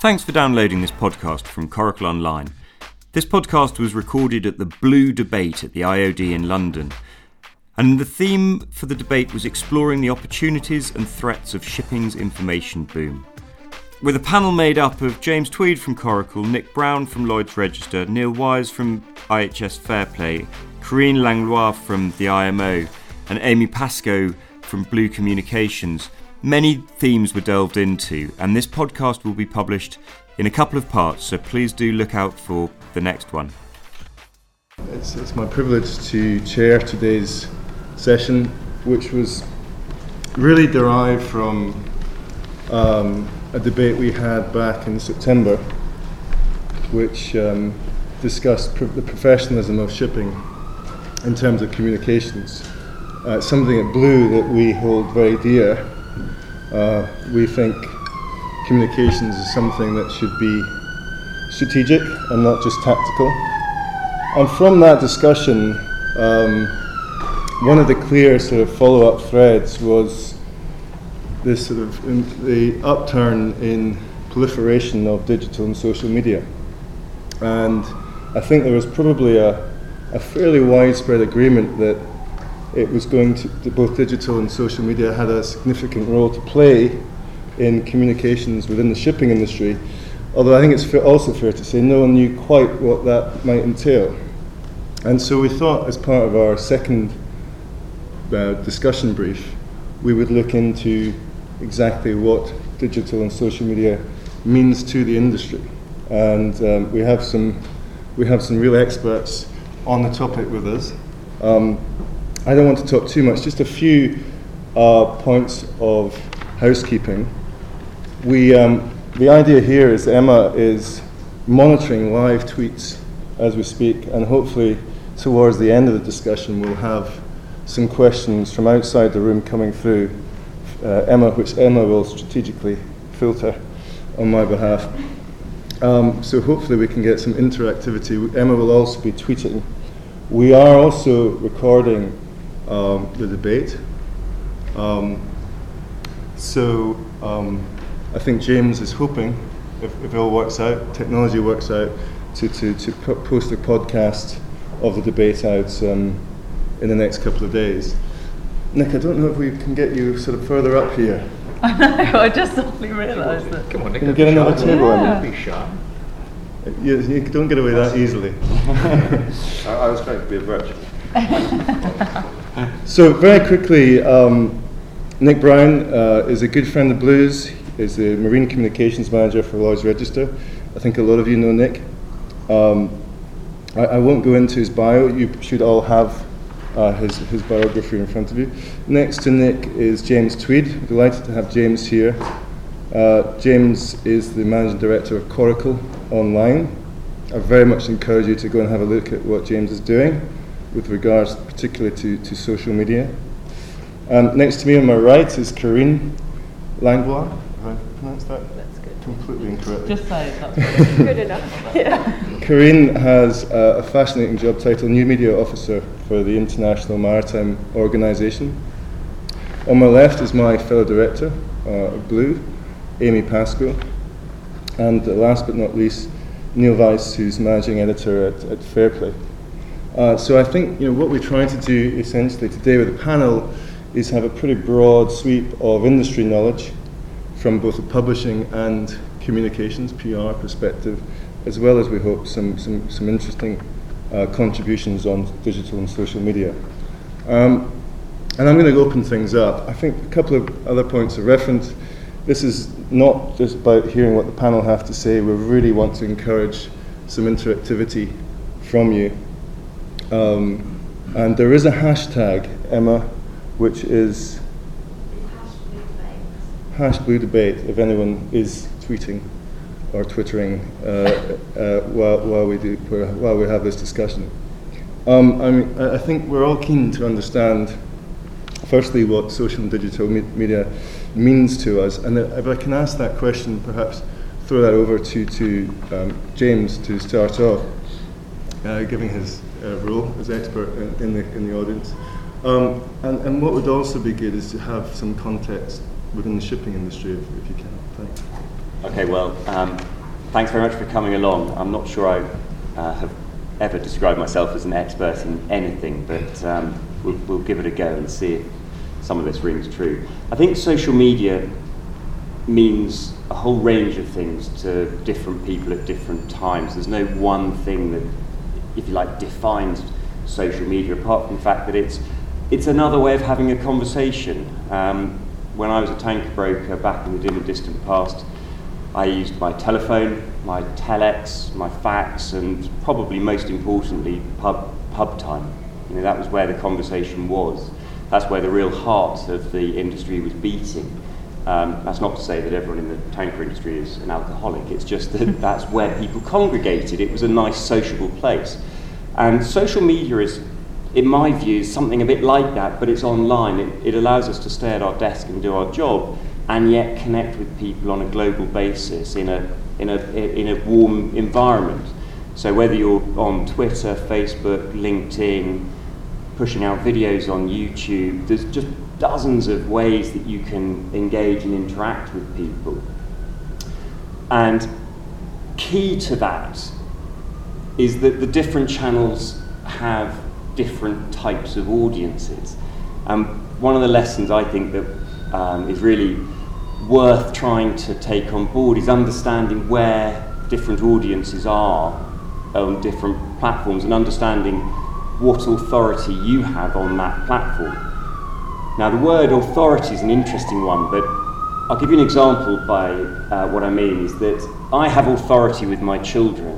Thanks for downloading this podcast from Coracle Online. This podcast was recorded at the Blue Debate at the IOD in London. And the theme for the debate was exploring the opportunities and threats of shipping's information boom. With a panel made up of James Tweed from Coracle, Nick Brown from Lloyd's Register, Neil Wise from IHS Fairplay, Corinne Langlois from the IMO, and Amy Pascoe from Blue Communications. Many themes were delved into, and this podcast will be published in a couple of parts, so please do look out for the next one. It's, it's my privilege to chair today's session, which was really derived from um, a debate we had back in September, which um, discussed pr- the professionalism of shipping in terms of communications. Uh, something at Blue that we hold very dear. Uh, we think communications is something that should be strategic and not just tactical. And from that discussion, um, one of the clear sort of follow-up threads was this sort of in, the upturn in proliferation of digital and social media. And I think there was probably a, a fairly widespread agreement that it was going to, both digital and social media had a significant role to play in communications within the shipping industry. Although I think it's also fair to say no one knew quite what that might entail. And so we thought, as part of our second uh, discussion brief, we would look into exactly what digital and social media means to the industry. And um, we have some we have some real experts on the topic with us. Um, I don't want to talk too much. Just a few uh, points of housekeeping. We um, the idea here is Emma is monitoring live tweets as we speak, and hopefully towards the end of the discussion we'll have some questions from outside the room coming through uh, Emma, which Emma will strategically filter on my behalf. Um, so hopefully we can get some interactivity. Emma will also be tweeting. We are also recording um, the debate. Um, so um, I think James is hoping, if, if, it all works out, technology works out, to, to, to post a podcast of the debate out um, in the next couple of days. Nick, I don't know if we can get you sort of further up here. I know, I just suddenly realised that. Come on, Nick. Can you get another table? Yeah. Be sharp. You, you don't get away that easily. I, I was going to be a virtual. So very quickly, um, Nick Brown uh, is a good friend of Blues. Is the marine communications manager for Lloyd's Register. I think a lot of you know Nick. Um, I, I won't go into his bio. You should all have uh, his, his biography in front of you. Next to Nick is James Tweed. Delighted to have James here. Uh, James is the managing director of Coracle Online. I very much encourage you to go and have a look at what James is doing with regards particularly to, to social media. Um, next to me on my right is Corinne Langlois. Have I pronounced that That's good. completely incorrectly? Just say that's Good enough. Yeah. Corinne has uh, a fascinating job title, New Media Officer for the International Maritime Organization. On my left is my fellow director uh, of Blue, Amy Pascoe. And uh, last but not least, Neil Weiss, who's managing editor at, at Fairplay. Uh, so I think you know, what we're trying to do essentially today with the panel is have a pretty broad sweep of industry knowledge from both a publishing and communications, PR perspective, as well as we hope some, some, some interesting uh, contributions on digital and social media. Um, and I'm going to open things up. I think a couple of other points of reference. This is not just about hearing what the panel have to say. We really want to encourage some interactivity from you. Um, and there is a hashtag, Emma, which is hash blue debate if anyone is tweeting or twittering uh, uh, while, while, we do, while we have this discussion. Um, I, mean, I think we're all keen to understand, firstly, what social and digital me- media means to us. And if I can ask that question, perhaps throw that over to, to um, James to start off, uh, giving his uh, role as expert in, in, the, in the audience. Um, and, and what would also be good is to have some context within the shipping industry, if, if you can. Thanks. Okay, well, um, thanks very much for coming along. I'm not sure I uh, have ever described myself as an expert in anything, but um, we'll, we'll give it a go and see if some of this rings true. I think social media means a whole range of things to different people at different times. There's no one thing that, if you like, defines social media, apart from the fact that it's, it's another way of having a conversation. Um, when I was a tanker broker back in the dim and distant past, I used my telephone, my telex, my fax, and probably most importantly, pub, pub time. You know, that was where the conversation was. That's where the real heart of the industry was beating. Um, that's not to say that everyone in the tanker industry is an alcoholic, it's just that that's where people congregated. It was a nice sociable place. And social media is, in my view, something a bit like that, but it's online. It, it allows us to stay at our desk and do our job, and yet connect with people on a global basis in a, in a, in a warm environment. So whether you're on Twitter, Facebook, LinkedIn, pushing out videos on YouTube, there's just dozens of ways that you can engage and interact with people. And key to that is that the different channels have different types of audiences. Um, one of the lessons I think that um, is really worth trying to take on board is understanding where different audiences are on different platforms and understanding what authority you have on that platform. Now, the word authority is an interesting one, but I'll give you an example by uh, what I mean is that I have authority with my children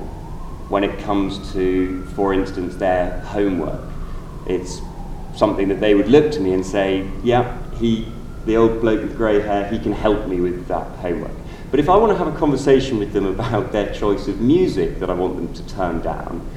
when it comes to, for instance, their homework. It's something that they would look to me and say, yeah, he, the old bloke with grey hair, he can help me with that homework. But if I want to have a conversation with them about their choice of music that I want them to turn down,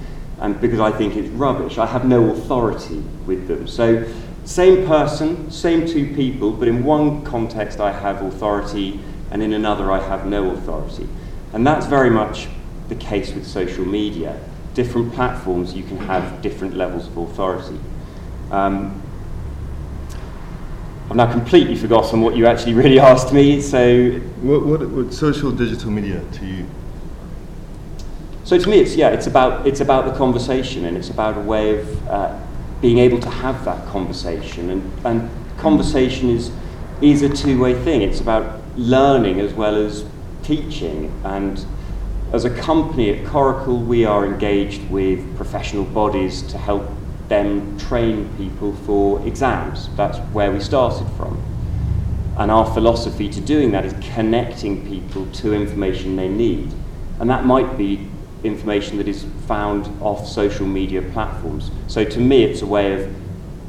and because I think it's rubbish, I have no authority with them. So same person, same two people, but in one context I have authority and in another I have no authority. And that's very much the case with social media. Different platforms, you can have different levels of authority. Um, I've now completely forgotten what you actually really asked me, so. What, what, what social digital media to you? So to me, it's yeah, it's about it's about the conversation, and it's about a way of uh, being able to have that conversation. And, and conversation is, is a two way thing. It's about learning as well as teaching. And as a company at Coracle, we are engaged with professional bodies to help them train people for exams. That's where we started from. And our philosophy to doing that is connecting people to information they need. And that might be information that is found off social media platforms. So to me, it's a way of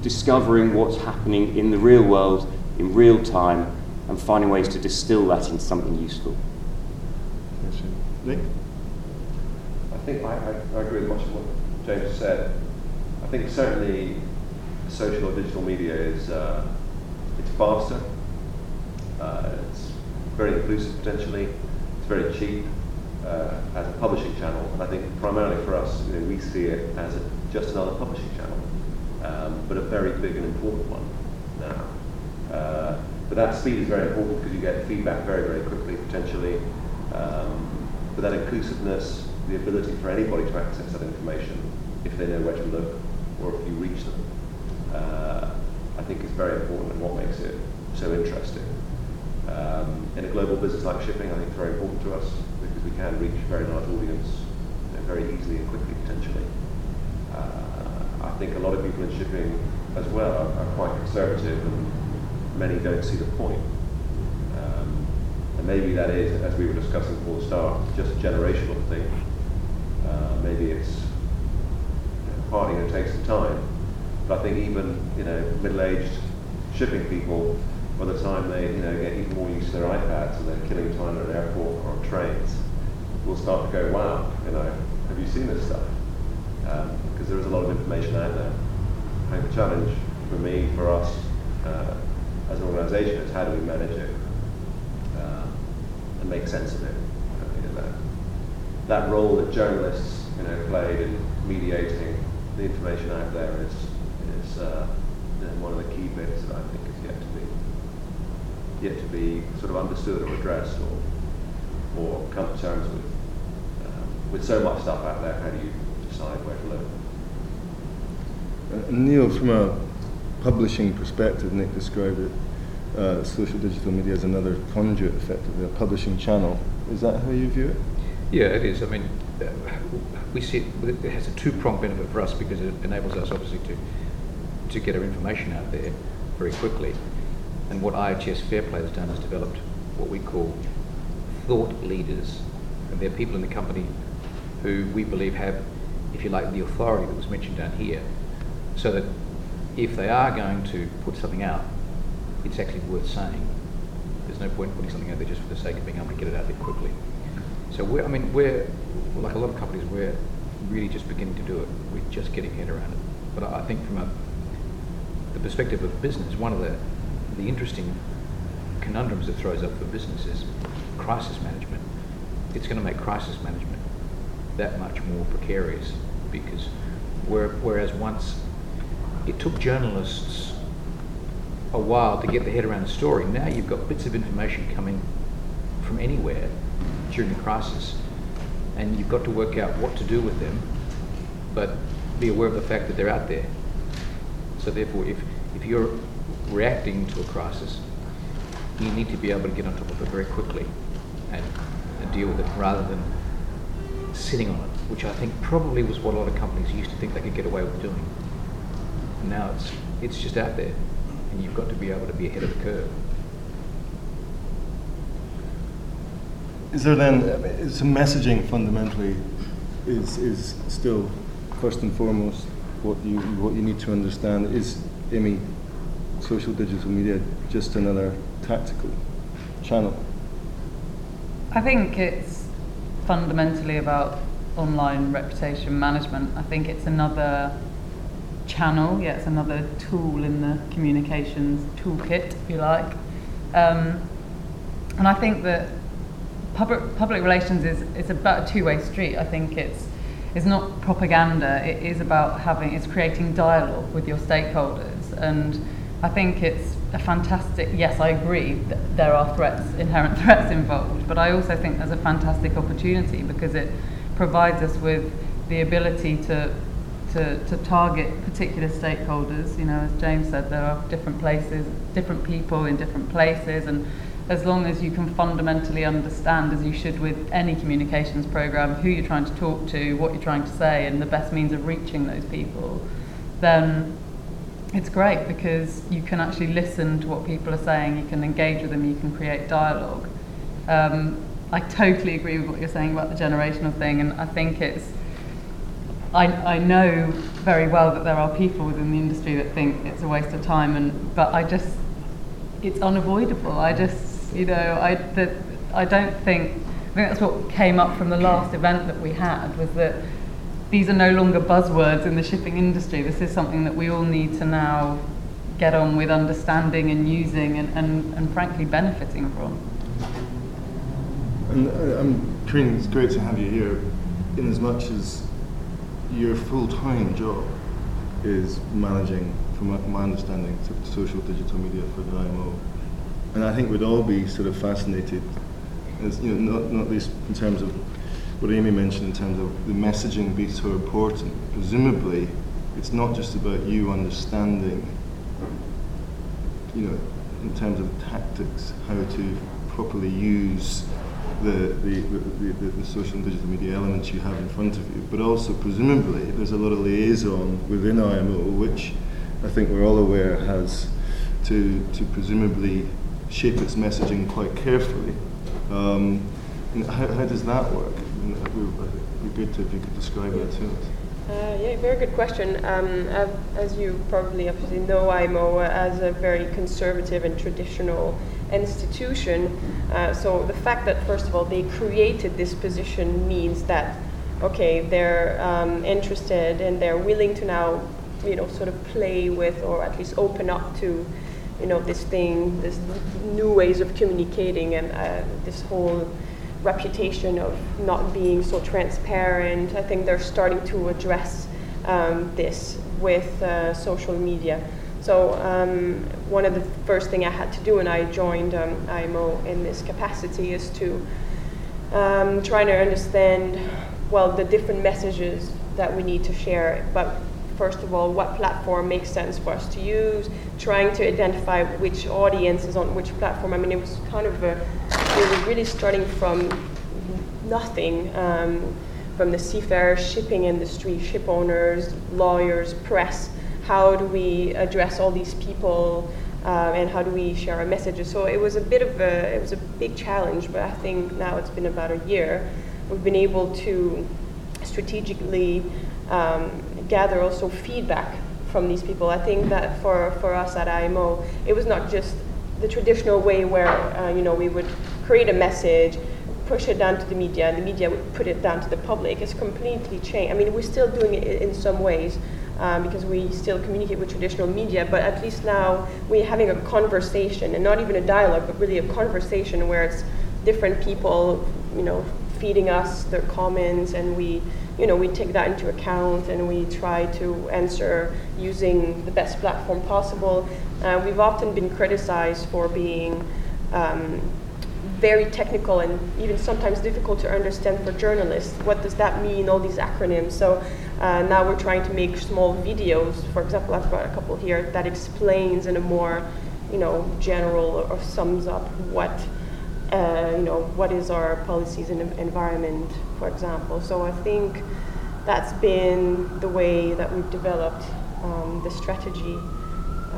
discovering what's happening in the real world in real time and finding ways to distill that into something useful. Nick? I think I, I, I agree with much of what James said. I think certainly social or digital media is uh, it's faster, uh, it's very inclusive potentially, it's very cheap, uh, as a publishing channel. And I think primarily for us, you know, we see it as a, just another publishing channel, um, but a very big and important one now. Uh, but that speed is very important because you get feedback very, very quickly, potentially. Um, but that inclusiveness, the ability for anybody to access that information if they know where to look or if you reach them, uh, I think is very important and what makes it so interesting. Um, in a global business like shipping, I think it's very important to us we can reach a very large audience you know, very easily and quickly potentially. Uh, I think a lot of people in shipping as well are, are quite conservative and many don't see the point. Um, and maybe that is, as we were discussing before the start, just a generational thing. Uh, maybe it's you know, partly going to take some time. But I think even you know middle-aged shipping people, by the time they you know get even more used to their iPads and they're killing time at an airport or on trains, will start to go, wow, you know, have you seen this stuff? Because um, there is a lot of information out there. I think the challenge for me, for us, uh, as an organisation, is how do we manage it uh, and make sense of it. That, role that journalists, you know, played in mediating the information out there is is uh, one of the key bits that I think is yet yet to be sort of understood or addressed or or come to terms with um, with so much stuff out there? How do you decide where to look? Uh, Neil, from a publishing perspective, Nick described it, uh, social digital media as another conduit, effectively, a publishing channel. Is that how you view it? Yeah, it is. I mean, uh, we see it, it has a two-pronged benefit for us because it enables us obviously to to get our information out there very quickly. And what IHS Fairplay has done is developed what we call thought leaders, and they're people in the company who we believe have, if you like, the authority that was mentioned down here, so that if they are going to put something out, it's actually worth saying. There's no point putting something out there just for the sake of being able to get it out there quickly. So we're, I mean, we're like a lot of companies, we're really just beginning to do it. We're just getting head around it. But I, I think from a the perspective of business, one of the the interesting conundrums it throws up for businesses, crisis management. It's going to make crisis management that much more precarious because whereas once it took journalists a while to get their head around the story, now you've got bits of information coming from anywhere during a crisis, and you've got to work out what to do with them, but be aware of the fact that they're out there. So therefore, if, if you're reacting to a crisis, you need to be able to get on top of it very quickly and, and deal with it rather than sitting on it, which I think probably was what a lot of companies used to think they could get away with doing. And now it's, it's just out there, and you've got to be able to be ahead of the curve. Is there then, some messaging fundamentally is, is still first and foremost what you, what you need to understand. Is, Amy, social digital media just another tactical channel? I think it's fundamentally about online reputation management. I think it's another channel, yeah, it's another tool in the communications toolkit, if you like. Um, and I think that public, public relations is, is about a two-way street. I think it's, it's not propaganda, it is about having, it's creating dialogue with your stakeholders. And I think it's a fantastic, yes, I agree that there are threats, inherent threats involved, but I also think there's a fantastic opportunity because it provides us with the ability to, to, to target particular stakeholders. You know, as James said, there are different places, different people in different places, and as long as you can fundamentally understand, as you should with any communications program, who you're trying to talk to, what you're trying to say, and the best means of reaching those people, then it's great because you can actually listen to what people are saying, you can engage with them, you can create dialogue. Um, I totally agree with what you're saying about the generational thing, and I think it's. I, I know very well that there are people within the industry that think it's a waste of time, and but I just, it's unavoidable. I just you know, I, that, I don't think, I think that's what came up from the last event that we had, was that these are no longer buzzwords in the shipping industry. This is something that we all need to now get on with understanding and using and, and, and frankly benefiting from. And uh, um, Corinne, it's great to have you here in as much as your full-time job is managing, from my understanding, social digital media for the IMO and I think we'd all be sort of fascinated, as, you know, not, not least in terms of what Amy mentioned in terms of the messaging being so important. Presumably, it's not just about you understanding, you know, in terms of tactics, how to properly use the, the, the, the, the social and digital media elements you have in front of you, but also presumably there's a lot of liaison within IMO, which I think we're all aware has to, to presumably shape its messaging quite carefully. Um, how, how, does that work? I mean, it would be if you could describe that to us. Uh, yeah, very good question. Um, as you probably obviously know, IMO as a very conservative and traditional institution. Uh, so the fact that first of all they created this position means that okay, they're um, interested and they're willing to now, you know, sort of play with or at least open up to you know this thing, this new ways of communicating, and uh, this whole reputation of not being so transparent. I think they're starting to address um, this with uh, social media. So um, one of the first thing I had to do when I joined um, IMO in this capacity is to um, trying to understand, well, the different messages that we need to share. But first of all, what platform makes sense for us to use, trying to identify which audience is on which platform. I mean, it was kind of a, we were really starting from nothing. Um, from the seafarer shipping industry, ship owners, lawyers, press. How do we address all these people, uh, and how do we share our messages? So it was a bit of a it was a big challenge, but I think now it's been about a year. We've been able to strategically um, gather also feedback from these people. I think that for, for us at IMO, it was not just the traditional way where uh, you know we would create a message, push it down to the media, and the media would put it down to the public. It's completely changed. I mean, we're still doing it in some ways. Um, because we still communicate with traditional media, but at least now we're having a conversation, and not even a dialogue, but really a conversation where it's different people, you know, feeding us their comments, and we you know, we take that into account and we try to answer using the best platform possible. Uh, we've often been criticized for being um, very technical and even sometimes difficult to understand for journalists. What does that mean, all these acronyms? So uh, now we're trying to make small videos. For example, I've got a couple here that explains in a more, you know, general or sums up what uh, you know, what is our policies in environment, for example. So I think that's been the way that we've developed um, the strategy.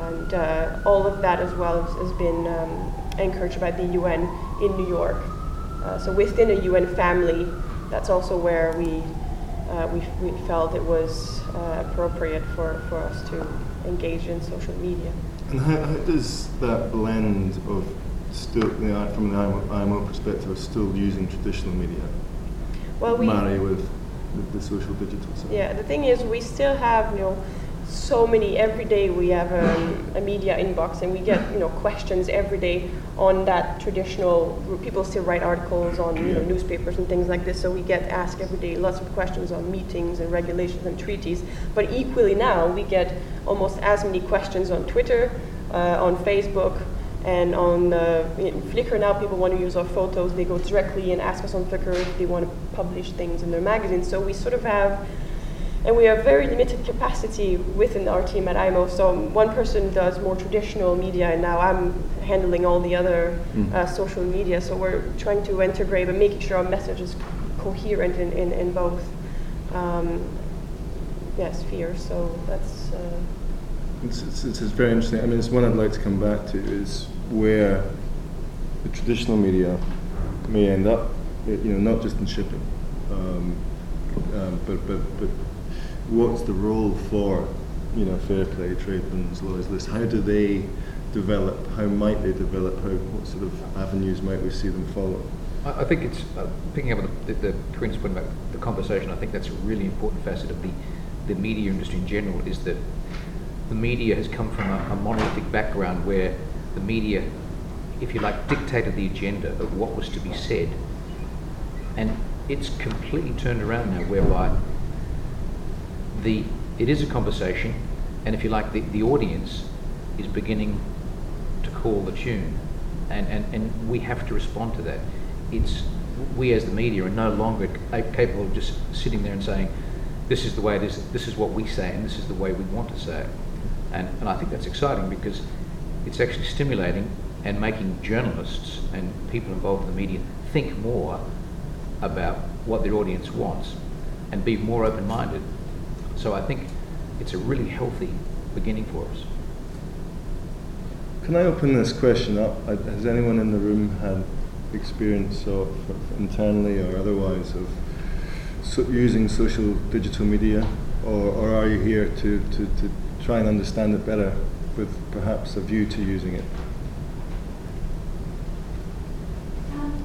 And uh, all of that as well has been um, encouraged by the UN in New York. Uh, so within a UN family, that's also where we, uh, we, we, felt it was uh, appropriate for, for us to engage in social media. And how, how does that blend of still, you know, from the IMO, IMO perspective, of still using traditional media. Well, we marry with the, the social digital side. Yeah, the thing is, we still have you know so many every day we have a, a, media inbox and we get you know questions every day on that traditional people still write articles on you know newspapers and things like this so we get asked every day lots of questions on meetings and regulations and treaties but equally now we get almost as many questions on twitter uh, on facebook and on uh, Flickr now, people want to use our photos. They go directly and ask us on Flickr if they want to publish things in their magazine. So we sort of have, and we have very limited capacity within our team at IMO. So one person does more traditional media, and now I'm handling all the other mm. uh, social media. So we're trying to integrate, and making sure our message is coherent in, in, in both um, yeah, spheres. So that's. Uh, it's, it's, it's, very interesting. I mean, it's one I'd like to come back to is where the traditional media may end up, you know, not just in shipping, um, um, but, but, but what's the role for, you know, fair play, TradeWinds Lloyd's List? How do they develop? How might they develop? How, what sort of avenues might we see them follow? I, I think it's, uh, picking up on the, the, the point about the conversation, I think that's a really important facet of the, the media industry in general, is that the media has come from a, a monolithic background where the media, if you like, dictated the agenda of what was to be said. And it's completely turned around now, whereby the it is a conversation, and if you like, the, the audience is beginning to call the tune, and, and, and we have to respond to that. It's we as the media are no longer capable of just sitting there and saying, this is the way it is, this is what we say, and this is the way we want to say it. And, and I think that's exciting because it's actually stimulating and making journalists and people involved in the media think more about what their audience wants and be more open minded. So I think it's a really healthy beginning for us. Can I open this question up? Has anyone in the room had experience of internally or otherwise of so using social digital media, or, or are you here to, to, to try and understand it better with perhaps a view to using it? Um,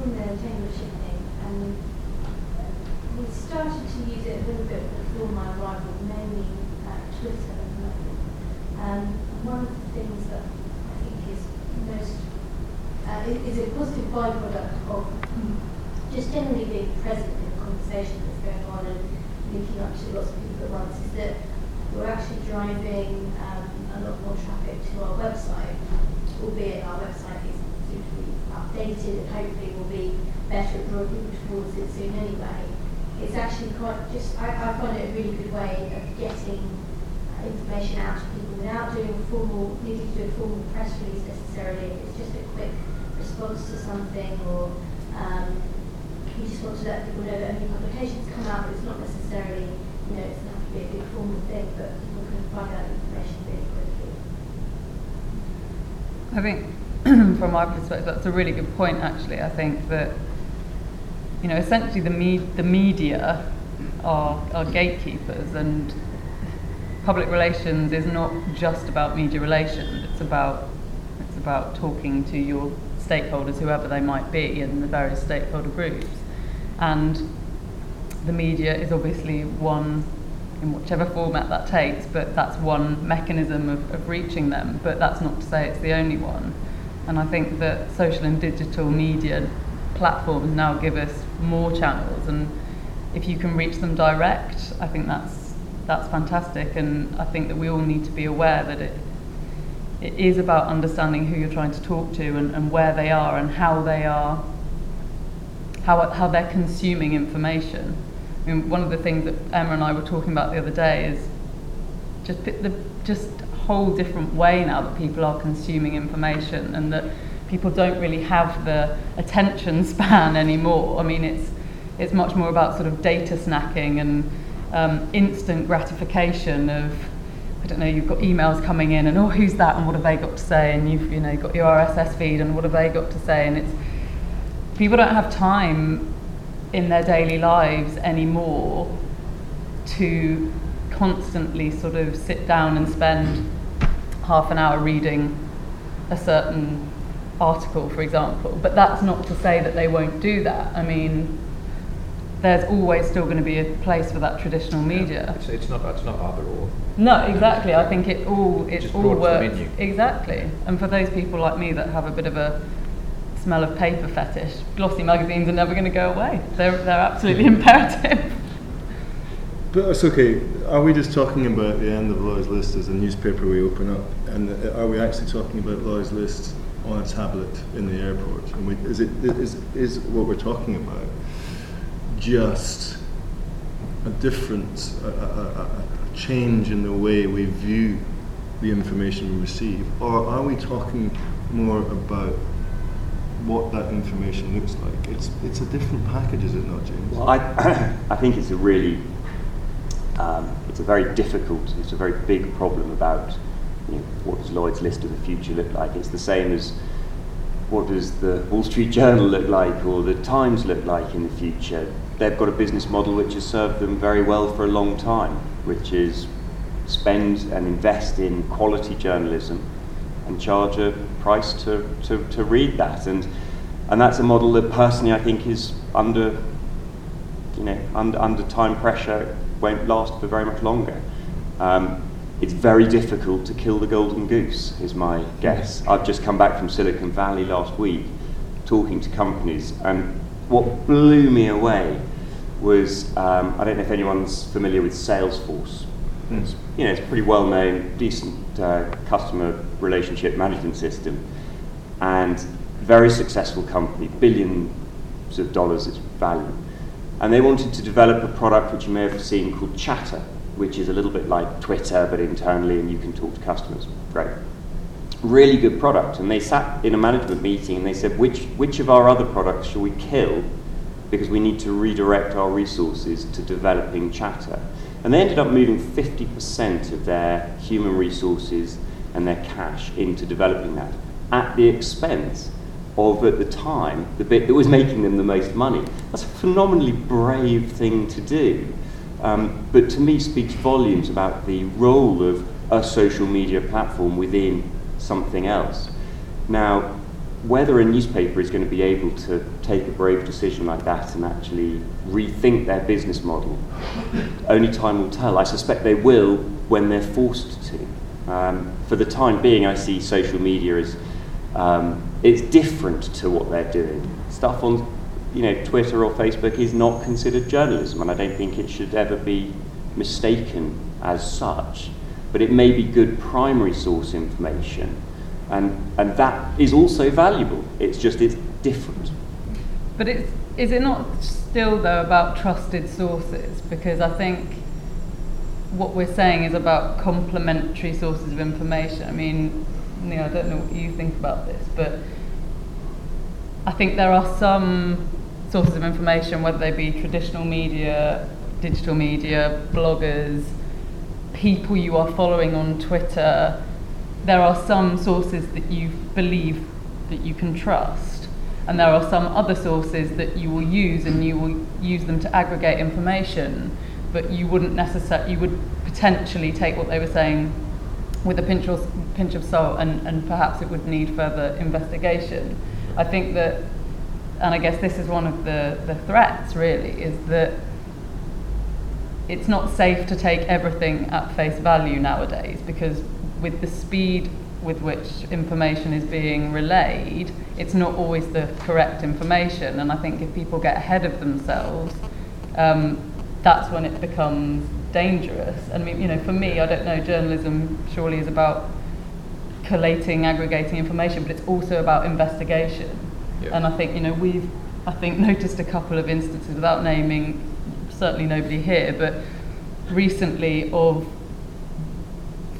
from the Chamber of Shipping, and we started to use it a little bit before my arrival, mainly at Twitter Um, one of the things that I think is most uh, is a positive byproduct of just generally being present in the conversation that's going on and linking up to lots of people at once is that we're actually driving um, a lot more traffic to our website, albeit our website is suitably updated and hopefully will be better at drawing people towards it soon anyway. It's actually quite just, I, I find it a really good way of getting information out to people without doing formal, needing to do a formal press release necessarily. It's just a quick response to something or um, you just want to let people know that a new publications come out, but it's not necessarily, you know, it doesn't have to be a big formal thing, but people can find out information really quickly. I think, from my perspective, that's a really good point. Actually, I think that you know, essentially the me- the media are are gatekeepers, and public relations is not just about media relations. It's about it's about talking to your stakeholders, whoever they might be, and the various stakeholder groups. And the media is obviously one, in whichever format that takes, but that's one mechanism of, of reaching them. But that's not to say it's the only one. And I think that social and digital media platforms now give us more channels, and if you can reach them direct, I think that's that's fantastic. And I think that we all need to be aware that it it is about understanding who you're trying to talk to and, and where they are and how they are how, how they're consuming information. I mean, one of the things that Emma and I were talking about the other day is just the just whole different way now that people are consuming information and that people don't really have the attention span anymore. I mean, it's it's much more about sort of data snacking and um, instant gratification of I don't know, you've got emails coming in and oh, who's that and what have they got to say? And you've you know got your RSS feed and what have they got to say? And it's people don't have time in their daily lives anymore to constantly sort of sit down and spend half an hour reading a certain article, for example. But that's not to say that they won't do that. I mean, there's always still going to be a place for that traditional media. Yeah, it's, it's not it's not either or. No, exactly. I think it all it Just all broadens the works menu. exactly. And for those people like me that have a bit of a smell of paper fetish, glossy magazines are never going to go away. They're they're absolutely imperative. But it's okay. Are we just talking about the end of Lloyd's List as a newspaper we open up? And are we actually talking about Lloyd's List on a tablet in the airport? And we, is, it, is, is what we're talking about just a difference, a, a, a, change in the way we view the information we receive? Or are we talking more about what that information looks like? It's, it's a different package, is it not, James? Well, I, I think it's a really, um, it's a very difficult, it's a very big problem about you know, what does Lloyd's list of the future look like. It's the same as what does the Wall Street Journal look like or the Times look like in the future. They've got a business model which has served them very well for a long time, which is spend and invest in quality journalism and charge a price to, to, to read that. And, and that's a model that personally I think is under, you know, under, under time pressure, won't last for very much longer. Um, it's very difficult to kill the golden goose, is my guess. I've just come back from Silicon Valley last week talking to companies, and what blew me away was um, I don't know if anyone's familiar with Salesforce. It's, you know, it's a pretty well known, decent uh, customer relationship management system, and very successful company, billions of dollars its value. And they wanted to develop a product which you may have seen called Chatter, which is a little bit like Twitter but internally, and you can talk to customers. Great. Really good product. And they sat in a management meeting and they said, which, which of our other products shall we kill because we need to redirect our resources to developing Chatter? And they ended up moving 50% of their human resources and their cash into developing that at the expense of, at the time, the bit that was making them the most money. That's a phenomenally brave thing to do. Um, but to me speaks volumes about the role of a social media platform within something else. Now, whether a newspaper is going to be able to take a brave decision like that and actually rethink their business model, only time will tell. I suspect they will when they're forced to. Um, for the time being, I see social media as um, it's different to what they're doing. Stuff on you know, Twitter or Facebook is not considered journalism, and I don't think it should ever be mistaken as such. But it may be good primary source information And, and that is also valuable. It's just it's different. But it's, is it not still, though, about trusted sources? Because I think what we're saying is about complementary sources of information. I mean, I don't know what you think about this, but I think there are some sources of information, whether they be traditional media, digital media, bloggers, people you are following on Twitter, there are some sources that you believe that you can trust. And there are some other sources that you will use and you will use them to aggregate information, but you wouldn't necessarily, you would potentially take what they were saying with a pinch of, pinch of salt and, and perhaps it would need further investigation. I think that, and I guess this is one of the, the threats really, is that it's not safe to take everything at face value nowadays because with the speed with which information is being relayed, it's not always the correct information. And I think if people get ahead of themselves, um, that's when it becomes dangerous. I mean, you know, for me, I don't know, journalism surely is about collating, aggregating information, but it's also about investigation. Yeah. And I think, you know, we've, I think, noticed a couple of instances without naming, certainly nobody here, but recently of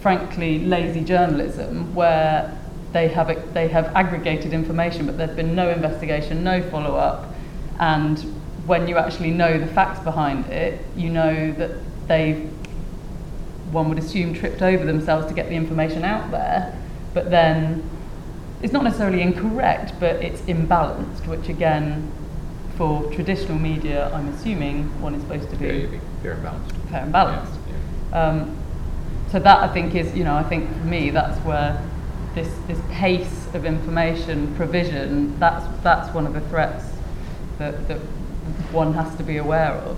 frankly lazy journalism where they have they have aggregated information but there's been no investigation no follow up and when you actually know the facts behind it you know that they've one would assume tripped over themselves to get the information out there but then it's not necessarily incorrect but it's imbalanced which again for traditional media I'm assuming one is supposed to be Yeah, fair and balanced. fair and balanced Yeah, um, so that I think is, you know, I think for me that's where this this pace of information provision that's that's one of the threats that, that one has to be aware of.